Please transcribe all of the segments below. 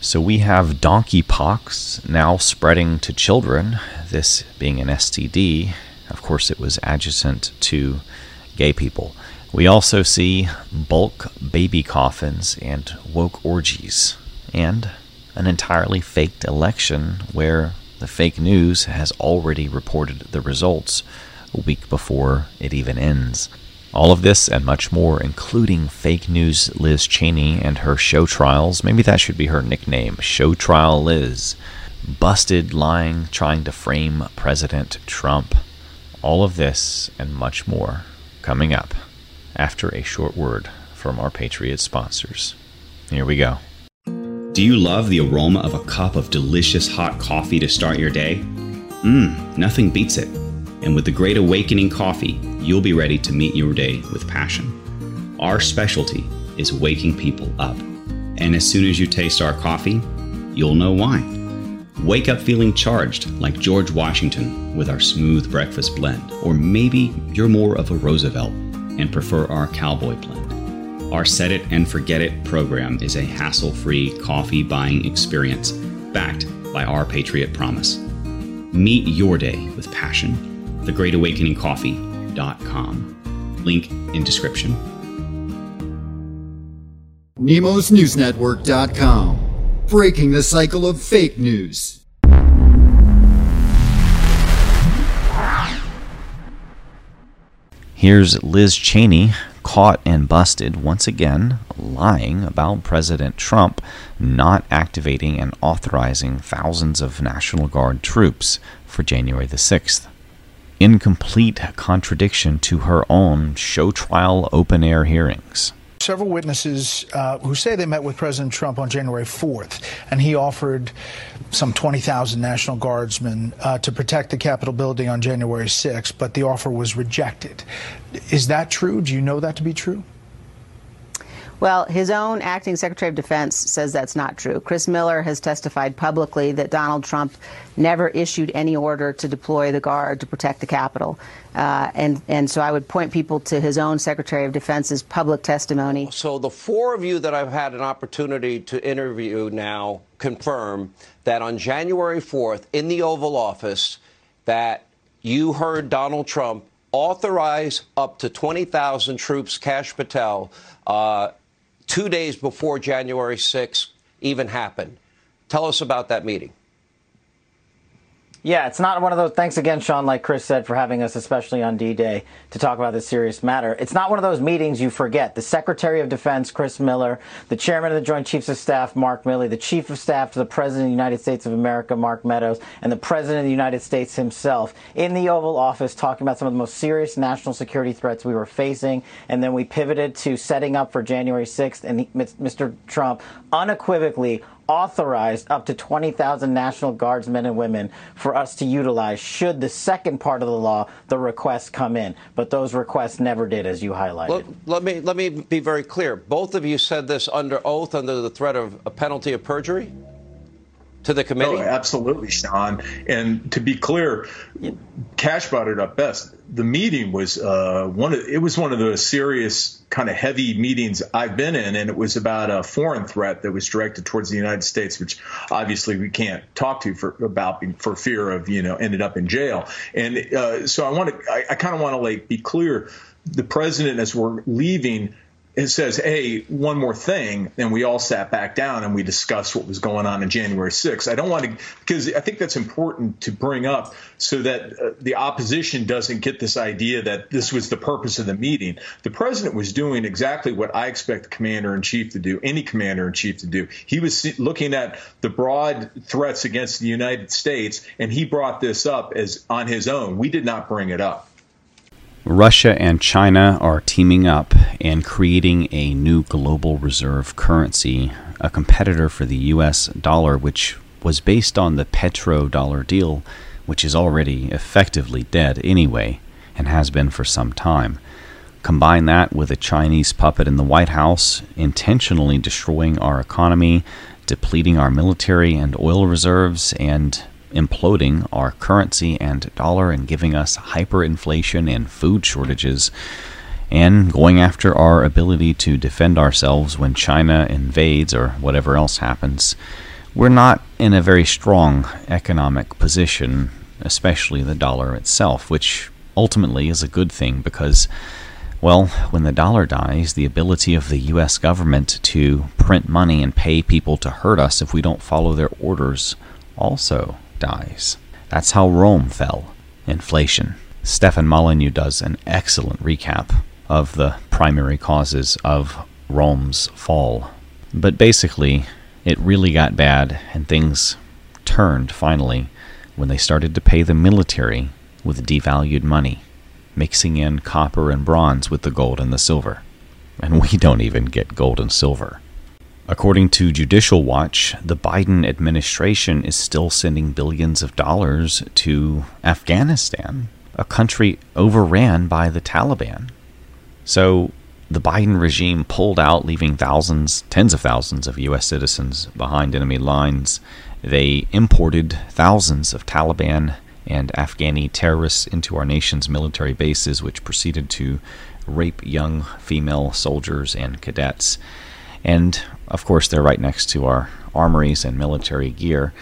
So we have donkeypox now spreading to children, this being an STD. Of course, it was adjacent to gay people. We also see bulk baby coffins and woke orgies, and an entirely faked election where the fake news has already reported the results a week before it even ends. All of this and much more, including fake news Liz Cheney and her show trials. Maybe that should be her nickname Show Trial Liz. Busted, lying, trying to frame President Trump. All of this and much more coming up after a short word from our Patriot sponsors. Here we go. Do you love the aroma of a cup of delicious hot coffee to start your day? Mmm, nothing beats it. And with the Great Awakening coffee, you'll be ready to meet your day with passion. Our specialty is waking people up. And as soon as you taste our coffee, you'll know why. Wake up feeling charged like George Washington with our smooth breakfast blend. Or maybe you're more of a Roosevelt and prefer our cowboy blend. Our Set It and Forget It program is a hassle free coffee buying experience backed by our Patriot Promise. Meet your day with passion thegreatawakeningcoffee.com. Link in description. NemosNewsNetwork.com. Breaking the cycle of fake news. Here's Liz Cheney caught and busted once again lying about President Trump not activating and authorizing thousands of National Guard troops for January the 6th in complete contradiction to her own show trial open air hearings. Several witnesses uh, who say they met with President Trump on January 4th, and he offered some 20,000 National Guardsmen uh, to protect the Capitol building on January 6th, but the offer was rejected. Is that true? Do you know that to be true? Well, his own acting Secretary of Defense says that's not true. Chris Miller has testified publicly that Donald Trump never issued any order to deploy the Guard to protect the Capitol. Uh, and, and so I would point people to his own Secretary of Defense's public testimony. So the four of you that I've had an opportunity to interview now confirm that on January 4th in the Oval Office that you heard Donald Trump authorize up to 20,000 troops, Kash Patel, uh, two days before January 6th even happened. Tell us about that meeting. Yeah, it's not one of those. Thanks again, Sean, like Chris said, for having us, especially on D Day, to talk about this serious matter. It's not one of those meetings you forget. The Secretary of Defense, Chris Miller, the Chairman of the Joint Chiefs of Staff, Mark Milley, the Chief of Staff to the President of the United States of America, Mark Meadows, and the President of the United States himself in the Oval Office talking about some of the most serious national security threats we were facing. And then we pivoted to setting up for January 6th, and Mr. Trump unequivocally authorized up to 20,000 National Guardsmen and women for us to utilize should the second part of the law, the requests come in. But those requests never did, as you highlighted. Let, let me, let me be very clear. Both of you said this under oath, under the threat of a penalty of perjury? To the committee? Oh, absolutely, Sean. And to be clear, Kash brought it up best. The meeting was uh, one. Of, it was one of the serious, kind of heavy meetings I've been in, and it was about a foreign threat that was directed towards the United States, which obviously we can't talk to for about for fear of you know ended up in jail. And uh, so I want to, I, I kind of want to like be clear. The president, as we're leaving it says, hey, one more thing. And we all sat back down and we discussed what was going on in January 6th. I don't want to, because I think that's important to bring up so that uh, the opposition doesn't get this idea that this was the purpose of the meeting. The president was doing exactly what I expect the commander in chief to do, any commander in chief to do. He was looking at the broad threats against the United States, and he brought this up as on his own. We did not bring it up. Russia and China are teaming up and creating a new global reserve currency, a competitor for the US dollar, which was based on the petrodollar deal, which is already effectively dead anyway, and has been for some time. Combine that with a Chinese puppet in the White House, intentionally destroying our economy, depleting our military and oil reserves, and imploding our currency and dollar and giving us hyperinflation and food shortages. and going after our ability to defend ourselves when China invades or whatever else happens, we're not in a very strong economic position, especially the dollar itself, which ultimately is a good thing because, well, when the dollar dies, the ability of the US government to print money and pay people to hurt us if we don't follow their orders also dies. That's how Rome fell. Inflation. Stefan Molyneux does an excellent recap of the primary causes of Rome's fall. But basically, it really got bad, and things turned finally when they started to pay the military with devalued money, mixing in copper and bronze with the gold and the silver. And we don't even get gold and silver. According to Judicial Watch, the Biden administration is still sending billions of dollars to Afghanistan, a country overran by the Taliban. So the Biden regime pulled out, leaving thousands, tens of thousands of U.S. citizens behind enemy lines. They imported thousands of Taliban and Afghani terrorists into our nation's military bases, which proceeded to rape young female soldiers and cadets. And of course, they're right next to our armories and military gear.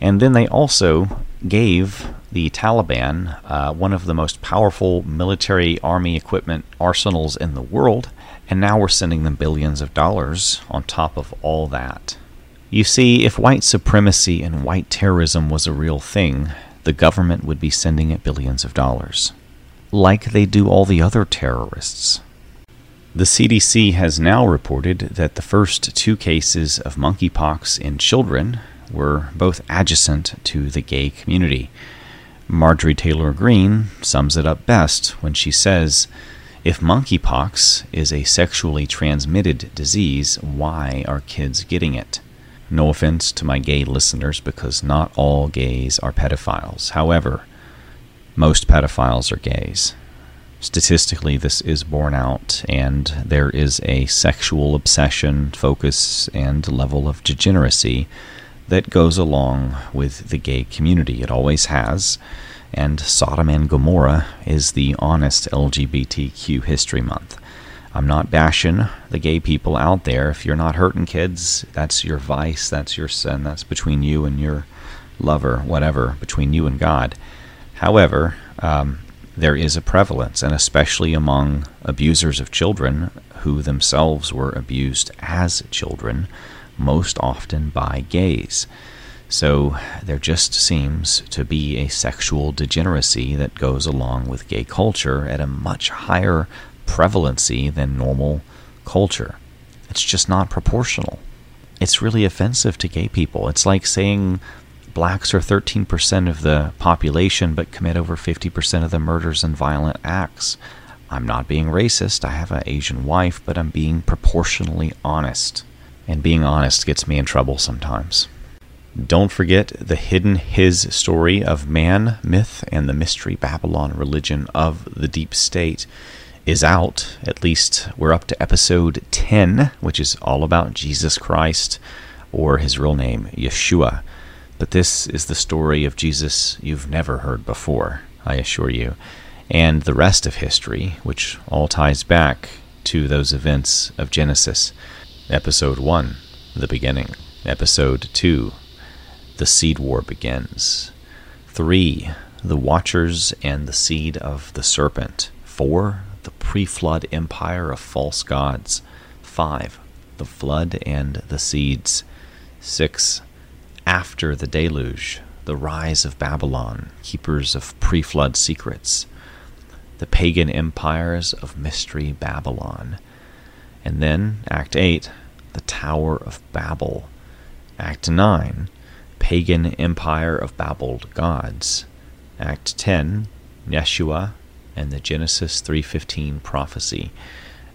And then they also gave the Taliban uh, one of the most powerful military army equipment arsenals in the world, and now we're sending them billions of dollars on top of all that. You see, if white supremacy and white terrorism was a real thing, the government would be sending it billions of dollars. Like they do all the other terrorists. The CDC has now reported that the first two cases of monkeypox in children were both adjacent to the gay community. Marjorie Taylor Greene sums it up best when she says, If monkeypox is a sexually transmitted disease, why are kids getting it? No offense to my gay listeners because not all gays are pedophiles. However, most pedophiles are gays. Statistically, this is borne out, and there is a sexual obsession, focus, and level of degeneracy that goes along with the gay community. It always has. And Sodom and Gomorrah is the honest LGBTQ History Month. I'm not bashing the gay people out there. If you're not hurting kids, that's your vice, that's your sin, that's between you and your lover, whatever, between you and God. However, um, there is a prevalence, and especially among abusers of children who themselves were abused as children, most often by gays. So there just seems to be a sexual degeneracy that goes along with gay culture at a much higher prevalency than normal culture. It's just not proportional. It's really offensive to gay people. It's like saying blacks are 13% of the population but commit over 50% of the murders and violent acts. I'm not being racist. I have an Asian wife, but I'm being proportionally honest and being honest gets me in trouble sometimes. Don't forget the hidden his story of man, myth, and the mystery Babylon religion of the deep state is out. At least we're up to episode 10, which is all about Jesus Christ or his real name, Yeshua. But this is the story of Jesus you've never heard before, I assure you, and the rest of history, which all ties back to those events of Genesis. Episode 1 The Beginning. Episode 2 The Seed War Begins. 3 The Watchers and the Seed of the Serpent. 4 The Pre Flood Empire of False Gods. 5 The Flood and the Seeds. 6 After the Deluge. The Rise of Babylon, Keepers of Pre Flood Secrets. The Pagan Empires of Mystery Babylon. And then, Act 8, the Tower of Babel. Act 9, Pagan Empire of Babbled Gods. Act 10, Yeshua and the Genesis 3:15 prophecy.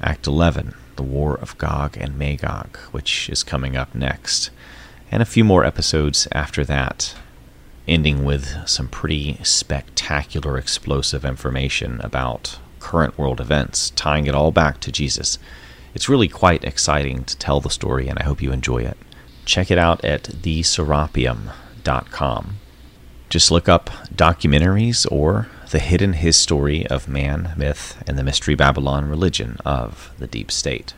Act 11, the War of Gog and Magog, which is coming up next. And a few more episodes after that, ending with some pretty spectacular explosive information about current world events, tying it all back to Jesus. It's really quite exciting to tell the story, and I hope you enjoy it. Check it out at theserapium.com. Just look up documentaries or the hidden history of man, myth, and the mystery Babylon religion of the deep state.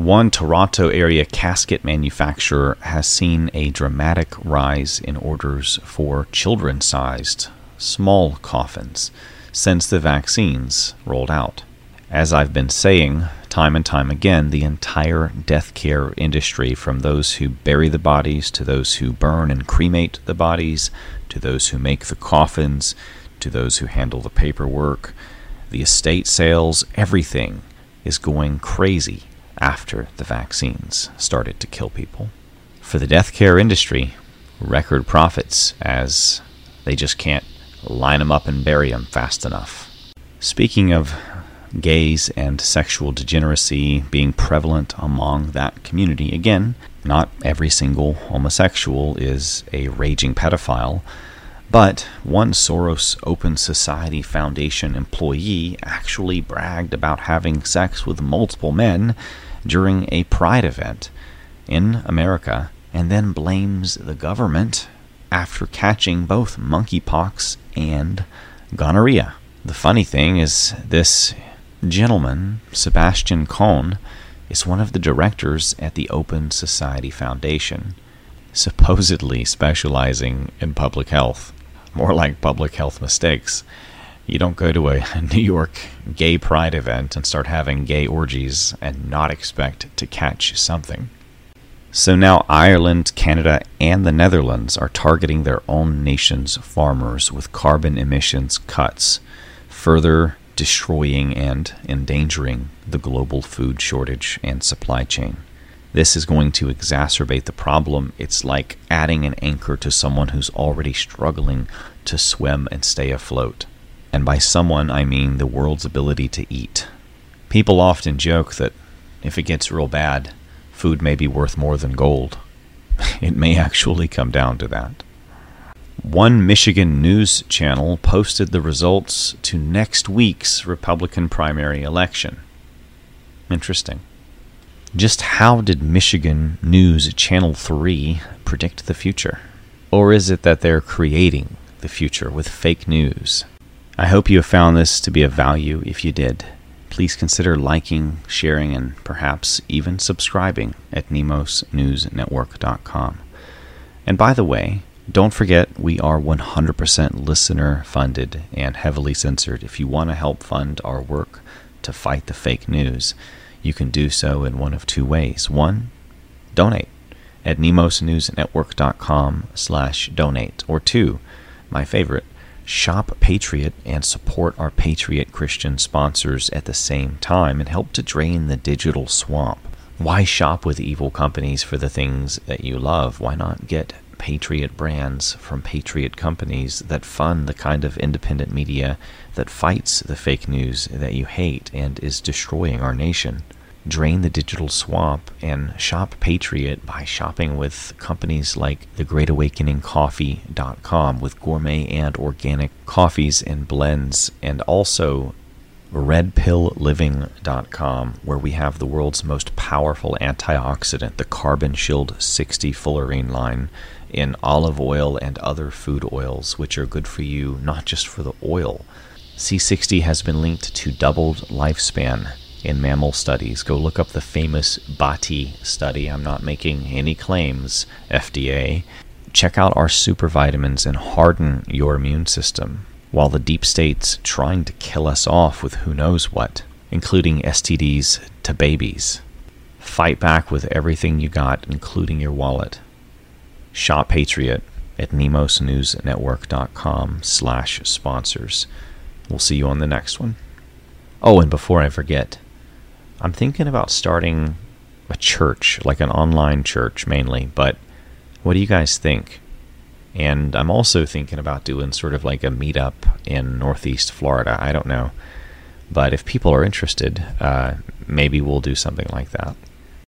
One Toronto area casket manufacturer has seen a dramatic rise in orders for children sized, small coffins since the vaccines rolled out. As I've been saying time and time again, the entire death care industry, from those who bury the bodies to those who burn and cremate the bodies, to those who make the coffins, to those who handle the paperwork, the estate sales, everything is going crazy after the vaccines started to kill people. For the death care industry, record profits as they just can't line them up and bury them fast enough. Speaking of gays and sexual degeneracy being prevalent among that community, again, not every single homosexual is a raging pedophile, but one Soros Open Society Foundation employee actually bragged about having sex with multiple men during a pride event in America and then blames the government after catching both monkeypox and gonorrhea. The funny thing is, this gentleman, Sebastian Köhn, is one of the directors at the Open Society Foundation, supposedly specializing in public health. More like public health mistakes. You don't go to a New York gay pride event and start having gay orgies and not expect to catch something. So now Ireland, Canada, and the Netherlands are targeting their own nation's farmers with carbon emissions cuts, further destroying and endangering the global food shortage and supply chain. This is going to exacerbate the problem. It's like adding an anchor to someone who's already struggling to swim and stay afloat. And by someone, I mean the world's ability to eat. People often joke that if it gets real bad, food may be worth more than gold. It may actually come down to that. One Michigan news channel posted the results to next week's Republican primary election. Interesting. Just how did Michigan News Channel 3 predict the future? Or is it that they're creating the future with fake news? I hope you have found this to be of value. If you did, please consider liking, sharing, and perhaps even subscribing at nemosnewsnetwork.com. And by the way, don't forget we are 100% listener funded and heavily censored. If you want to help fund our work to fight the fake news, you can do so in one of two ways. One, donate at nemosnewsnetwork.com slash donate. Or two, my favorite, Shop Patriot and support our Patriot Christian sponsors at the same time and help to drain the digital swamp. Why shop with evil companies for the things that you love? Why not get Patriot brands from Patriot companies that fund the kind of independent media that fights the fake news that you hate and is destroying our nation? Drain the digital swamp and shop Patriot by shopping with companies like thegreatawakeningcoffee.com with gourmet and organic coffees and blends and also redpillliving.com where we have the world's most powerful antioxidant the carbon shield 60 fullerene line in olive oil and other food oils which are good for you not just for the oil. C60 has been linked to doubled lifespan in mammal studies. Go look up the famous Baati study. I'm not making any claims, FDA. Check out our super vitamins and harden your immune system while the deep state's trying to kill us off with who knows what, including STDs to babies. Fight back with everything you got, including your wallet. Shop Patriot at nemosnewsnetwork.com slash sponsors. We'll see you on the next one. Oh, and before I forget, I'm thinking about starting a church, like an online church mainly, but what do you guys think? And I'm also thinking about doing sort of like a meetup in Northeast Florida. I don't know. But if people are interested, uh, maybe we'll do something like that.